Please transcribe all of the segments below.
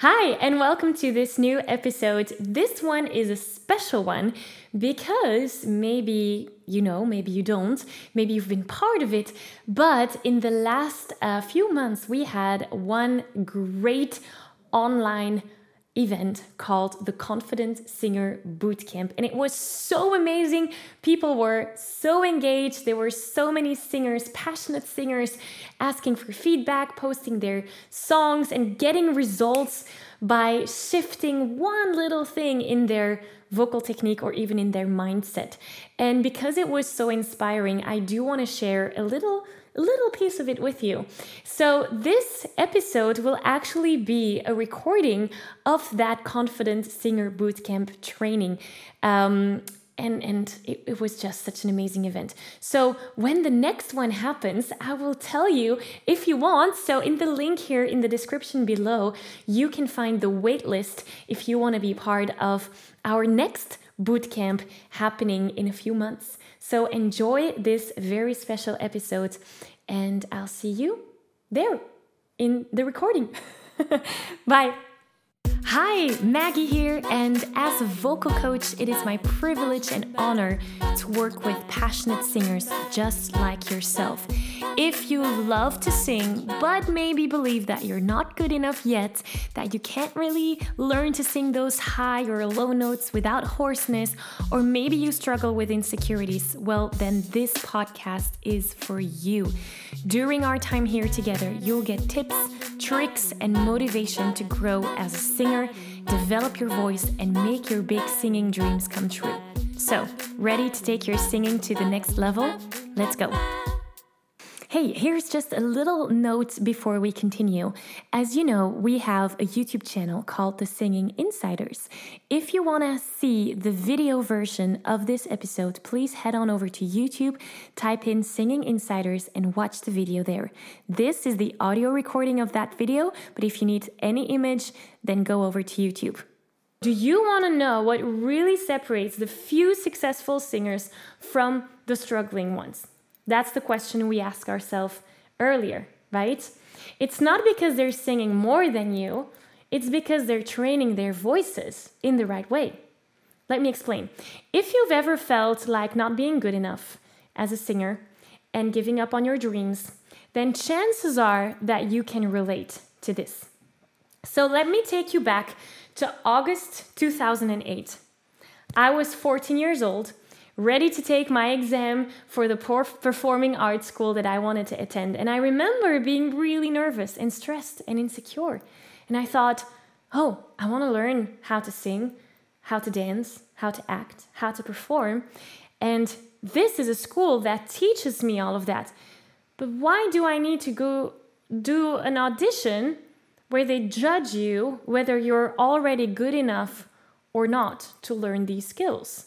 Hi, and welcome to this new episode. This one is a special one because maybe you know, maybe you don't, maybe you've been part of it, but in the last uh, few months, we had one great online event called the Confident Singer Bootcamp. And it was so amazing. People were so engaged. There were so many singers, passionate singers, asking for feedback, posting their songs, and getting results by shifting one little thing in their vocal technique or even in their mindset. And because it was so inspiring, I do want to share a little little piece of it with you. So, this episode will actually be a recording of that Confident Singer Bootcamp training. Um, and and it, it, was just such an amazing event so when the next one happens i will tell you if you want so in the link here in the description below you can find the waitlist if you want to be part of our next bootcamp happening in a few months so enjoy this very special episode and I'll see you there in the recording. Bye. Hi, Maggie here, and as a vocal coach, it is my privilege and honor to work with passionate singers just like yourself. If you love to sing, but maybe believe that you're not good enough yet, that you can't really learn to sing those high or low notes without hoarseness, or maybe you struggle with insecurities, well, then this podcast is for you. During our time here together, you'll get tips, tricks, and motivation to grow as a singer, develop your voice, and make your big singing dreams come true. So, ready to take your singing to the next level? Let's go. Hey, here's just a little note before we continue. As you know, we have a YouTube channel called The Singing Insiders. If you want to see the video version of this episode, please head on over to YouTube, type in Singing Insiders, and watch the video there. This is the audio recording of that video, but if you need any image, then go over to YouTube. Do you want to know what really separates the few successful singers from the struggling ones? That's the question we ask ourselves earlier, right? It's not because they're singing more than you, it's because they're training their voices in the right way. Let me explain. If you've ever felt like not being good enough as a singer and giving up on your dreams, then chances are that you can relate to this. So let me take you back to August 2008. I was 14 years old ready to take my exam for the performing arts school that I wanted to attend. And I remember being really nervous and stressed and insecure. And I thought, oh, I want to learn how to sing, how to dance, how to act, how to perform. And this is a school that teaches me all of that. But why do I need to go do an audition where they judge you whether you're already good enough or not to learn these skills?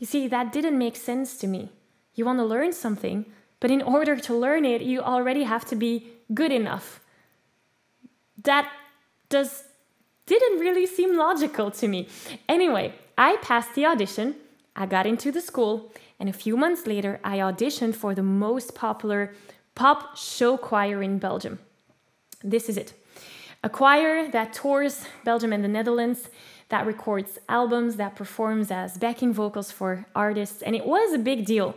You see, that didn't make sense to me. You want to learn something, but in order to learn it, you already have to be good enough. That does didn't really seem logical to me. Anyway, I passed the audition, I got into the school, and a few months later, I auditioned for the most popular pop show choir in Belgium. This is it a choir that tours Belgium and the Netherlands that records albums, that performs as backing vocals for artists, and it was a big deal.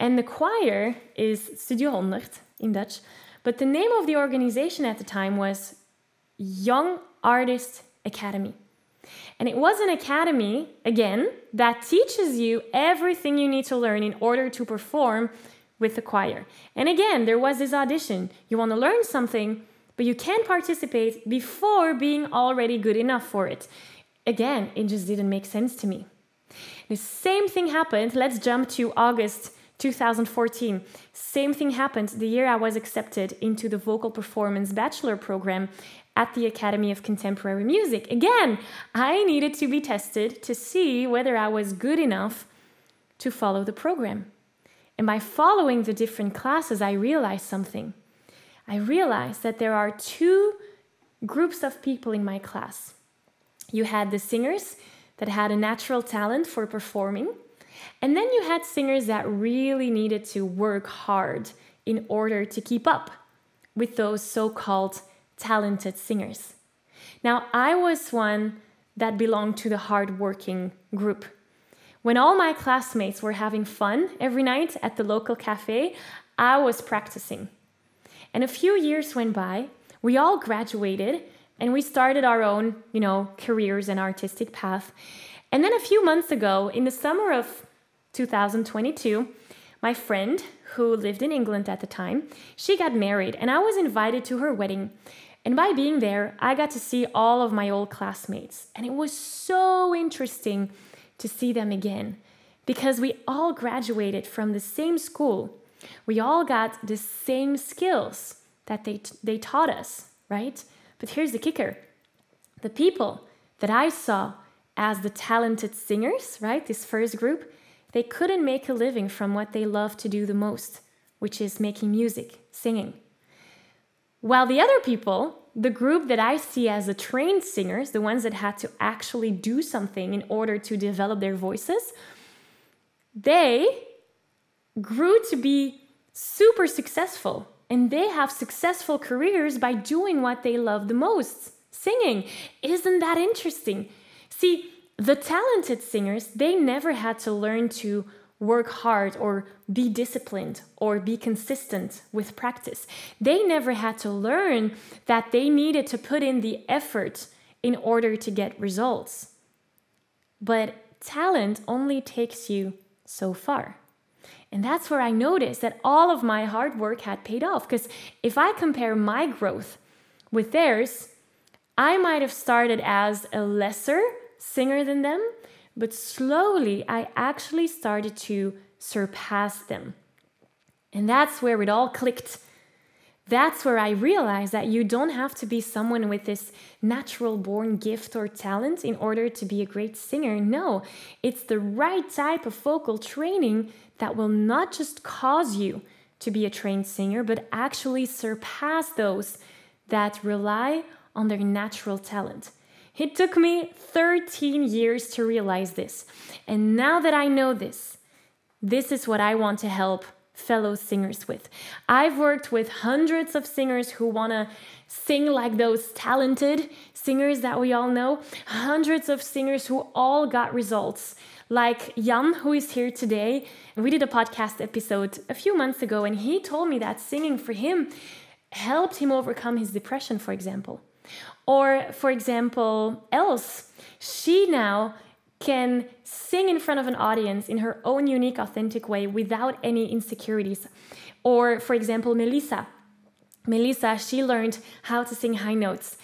And the choir is Studio 100 in Dutch, but the name of the organization at the time was Young Artist Academy. And it was an academy, again, that teaches you everything you need to learn in order to perform with the choir. And again, there was this audition. You want to learn something, but you can't participate before being already good enough for it again, it just didn't make sense to me. The same thing happened. Let's jump to August 2014. Same thing happened the year I was accepted into the vocal performance bachelor program at the Academy of Contemporary Music. Again, I needed to be tested to see whether I was good enough to follow the program. And by following the different classes, I realized something. I realized that there are two groups of people in my class. You had the singers that had a natural talent for performing, and then you had singers that really needed to work hard in order to keep up with those so called talented singers. Now, I was one that belonged to the hardworking group. When all my classmates were having fun every night at the local cafe, I was practicing. And a few years went by, we all graduated and we started our own, you know, careers and artistic path. And then a few months ago, in the summer of 2022, my friend, who lived in England at the time, she got married and I was invited to her wedding. And by being there, I got to see all of my old classmates. And it was so interesting to see them again because we all graduated from the same school. We all got the same skills that they, they taught us, right? But here's the kicker the people that I saw as the talented singers, right, this first group, they couldn't make a living from what they love to do the most, which is making music, singing. While the other people, the group that I see as the trained singers, the ones that had to actually do something in order to develop their voices, they grew to be super successful and they have successful careers by doing what they love the most singing. Isn't that interesting? See, the talented singers, they never had to learn to work hard or be disciplined or be consistent with practice. They never had to learn that they needed to put in the effort in order to get results. But talent only takes you so far. And that's where I noticed that all of my hard work had paid off. Because if I compare my growth with theirs, I might have started as a lesser singer than them, but slowly, I actually started to surpass them. And that's where it all clicked. That's where I realized that you don't have to be someone with this natural born gift or talent in order to be a great singer. No, it's the right type of vocal training that will not just cause you to be a trained singer, but actually surpass those that rely on their natural talent. It took me 13 years to realize this. And now that I know this, this is what I want to help fellow singers with. I've worked with hundreds of singers who want to sing like those talented singers that we all know, hundreds of singers who all got results. Like Jan, who is here today. We did a podcast episode a few months ago, and he told me that singing for him helped him overcome his depression, for example. Or, for example, Else, she now can sing in front of an audience in her own unique, authentic way without any insecurities. Or, for example, Melissa. Melissa, she learned how to sing high notes.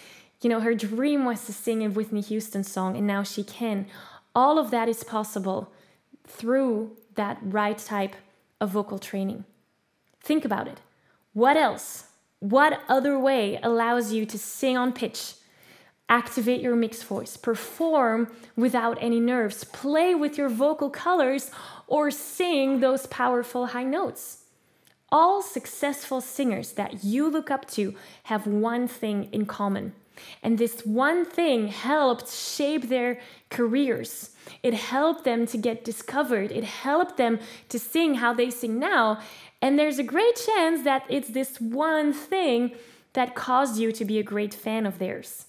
You know, her dream was to sing a Whitney Houston song, and now she can. All of that is possible through that right type of vocal training. Think about it. What else what other way allows you to sing on pitch, activate your mixed voice, perform without any nerves, play with your vocal colors, or sing those powerful high notes? All successful singers that you look up to have one thing in common. And this one thing helped shape their careers. It helped them to get discovered. It helped them to sing how they sing now. And there's a great chance that it's this one thing that caused you to be a great fan of theirs.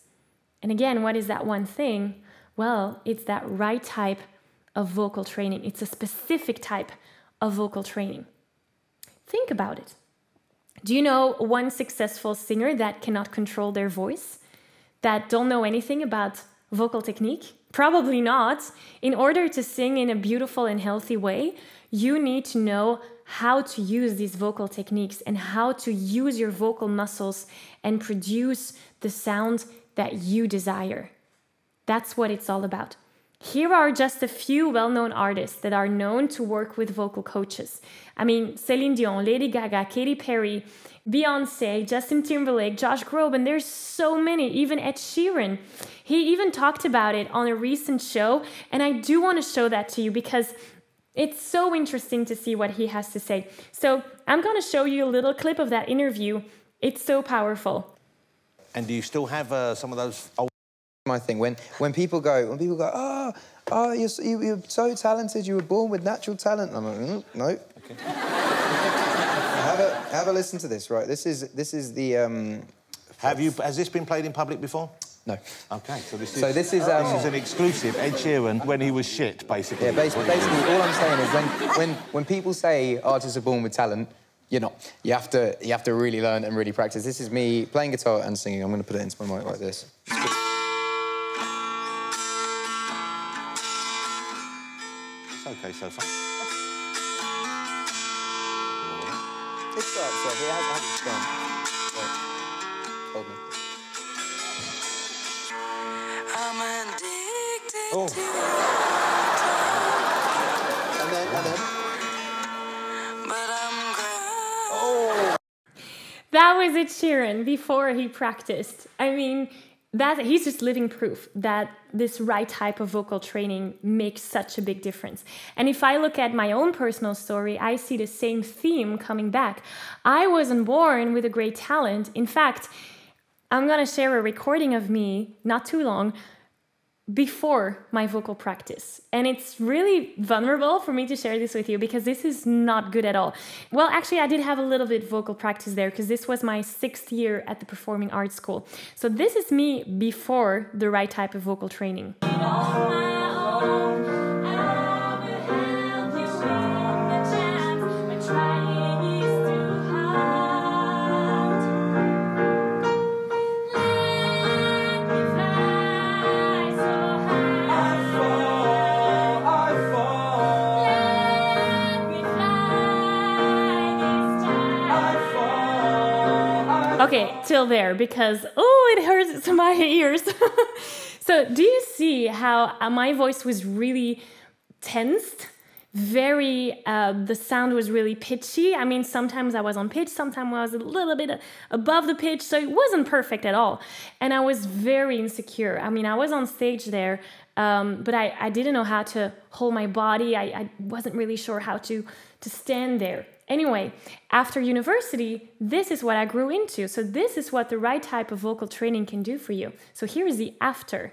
And again, what is that one thing? Well, it's that right type of vocal training, it's a specific type of vocal training. Think about it. Do you know one successful singer that cannot control their voice? That don't know anything about vocal technique? Probably not. In order to sing in a beautiful and healthy way, you need to know how to use these vocal techniques and how to use your vocal muscles and produce the sound that you desire. That's what it's all about. Here are just a few well known artists that are known to work with vocal coaches. I mean, Celine Dion, Lady Gaga, Katy Perry, Beyonce, Justin Timberlake, Josh Groban, there's so many, even Ed Sheeran. He even talked about it on a recent show, and I do want to show that to you because it's so interesting to see what he has to say. So I'm going to show you a little clip of that interview. It's so powerful. And do you still have uh, some of those old? My thing when when people go when people go oh oh you're you, you're so talented you were born with natural talent I'm like mm, no. Okay. have a have a listen to this right this is this is the. Um, have you has this been played in public before? No. Okay, so this is So this is, this um, is an exclusive Ed Sheeran when he was shit, basically. Yeah, basically, basically, all I'm saying is when, when, when people say artists are born with talent, you're not. You have to you have to really learn and really practice. This is me playing guitar and singing. I'm going to put it into my mic like this. It's okay so far. It starts off. It hasn't had its start. Right. Hold me. I'm addicted Oh. to And then, and then. Was Ed Sheeran before he practiced. I mean, that he's just living proof that this right type of vocal training makes such a big difference. And if I look at my own personal story, I see the same theme coming back. I wasn't born with a great talent. In fact, I'm gonna share a recording of me not too long before my vocal practice. And it's really vulnerable for me to share this with you because this is not good at all. Well, actually, I did have a little bit vocal practice there because this was my sixth year at the Performing Arts School. So this is me before the right type of vocal training. Okay, till there because oh, it hurts my ears. so, do you see how uh, my voice was really tensed? Very, uh, the sound was really pitchy. I mean, sometimes I was on pitch, sometimes I was a little bit above the pitch, so it wasn't perfect at all. And I was very insecure. I mean, I was on stage there, um, but I, I didn't know how to hold my body. I, I wasn't really sure how to to stand there. Anyway, after university, this is what I grew into. So, this is what the right type of vocal training can do for you. So, here is the after.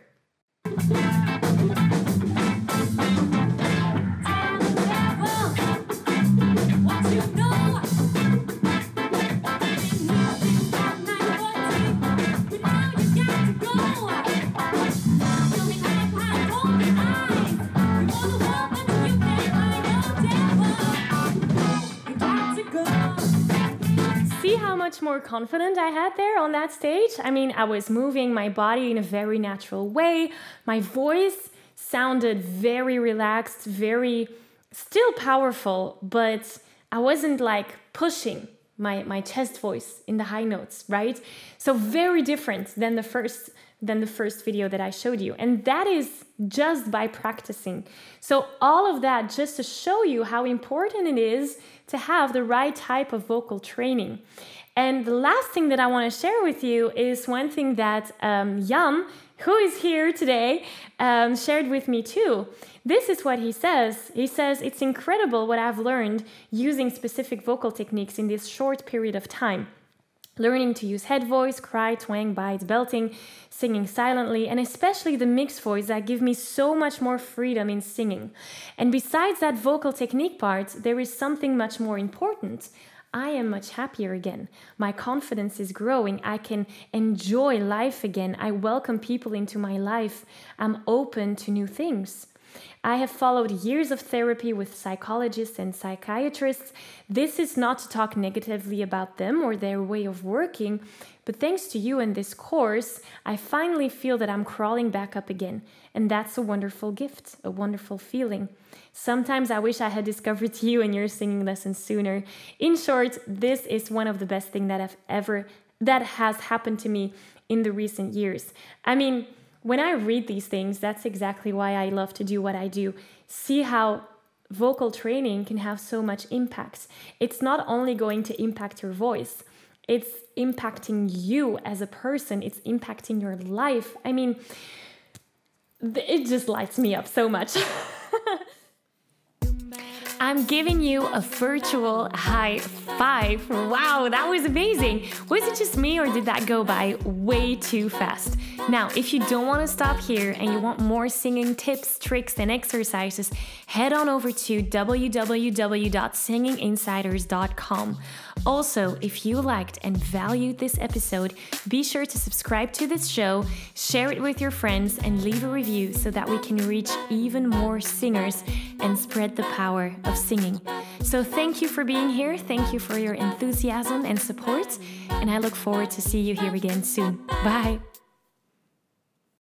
More confident I had there on that stage? I mean, I was moving my body in a very natural way. My voice sounded very relaxed, very still powerful, but I wasn't like pushing my, my chest voice in the high notes, right? So very different than the first than the first video that I showed you. And that is just by practicing. So all of that just to show you how important it is to have the right type of vocal training. And the last thing that I want to share with you is one thing that um, who is here today, um, shared with me too. This is what he says. He says, It's incredible what I've learned using specific vocal techniques in this short period of time. Learning to use head voice, cry, twang, bite, belting, singing silently, and especially the mixed voice that give me so much more freedom in singing. And besides that vocal technique part, there is something much more important. I am much happier again. My confidence is growing. I can enjoy life again. I welcome people into my life. I'm open to new things. I have followed years of therapy with psychologists and psychiatrists. This is not to talk negatively about them or their way of working, but thanks to you and this course, I finally feel that I'm crawling back up again. And that's a wonderful gift, a wonderful feeling. Sometimes I wish I had discovered you and your singing lessons sooner. In short, this is one of the best things that have ever that has happened to me in the recent years. I mean, when I read these things, that's exactly why I love to do what I do. See how vocal training can have so much impact. It's not only going to impact your voice, it's impacting you as a person, it's impacting your life. I mean, it just lights me up so much. I'm giving you a virtual high five. Wow, that was amazing. Was it just me or did that go by way too fast? Now, if you don't want to stop here and you want more singing tips, tricks, and exercises, head on over to www.singinginsiders.com. Also, if you liked and valued this episode, be sure to subscribe to this show, share it with your friends, and leave a review so that we can reach even more singers and spread the power of singing. So, thank you for being here. Thank you for your enthusiasm and support. And I look forward to see you here again soon. Bye.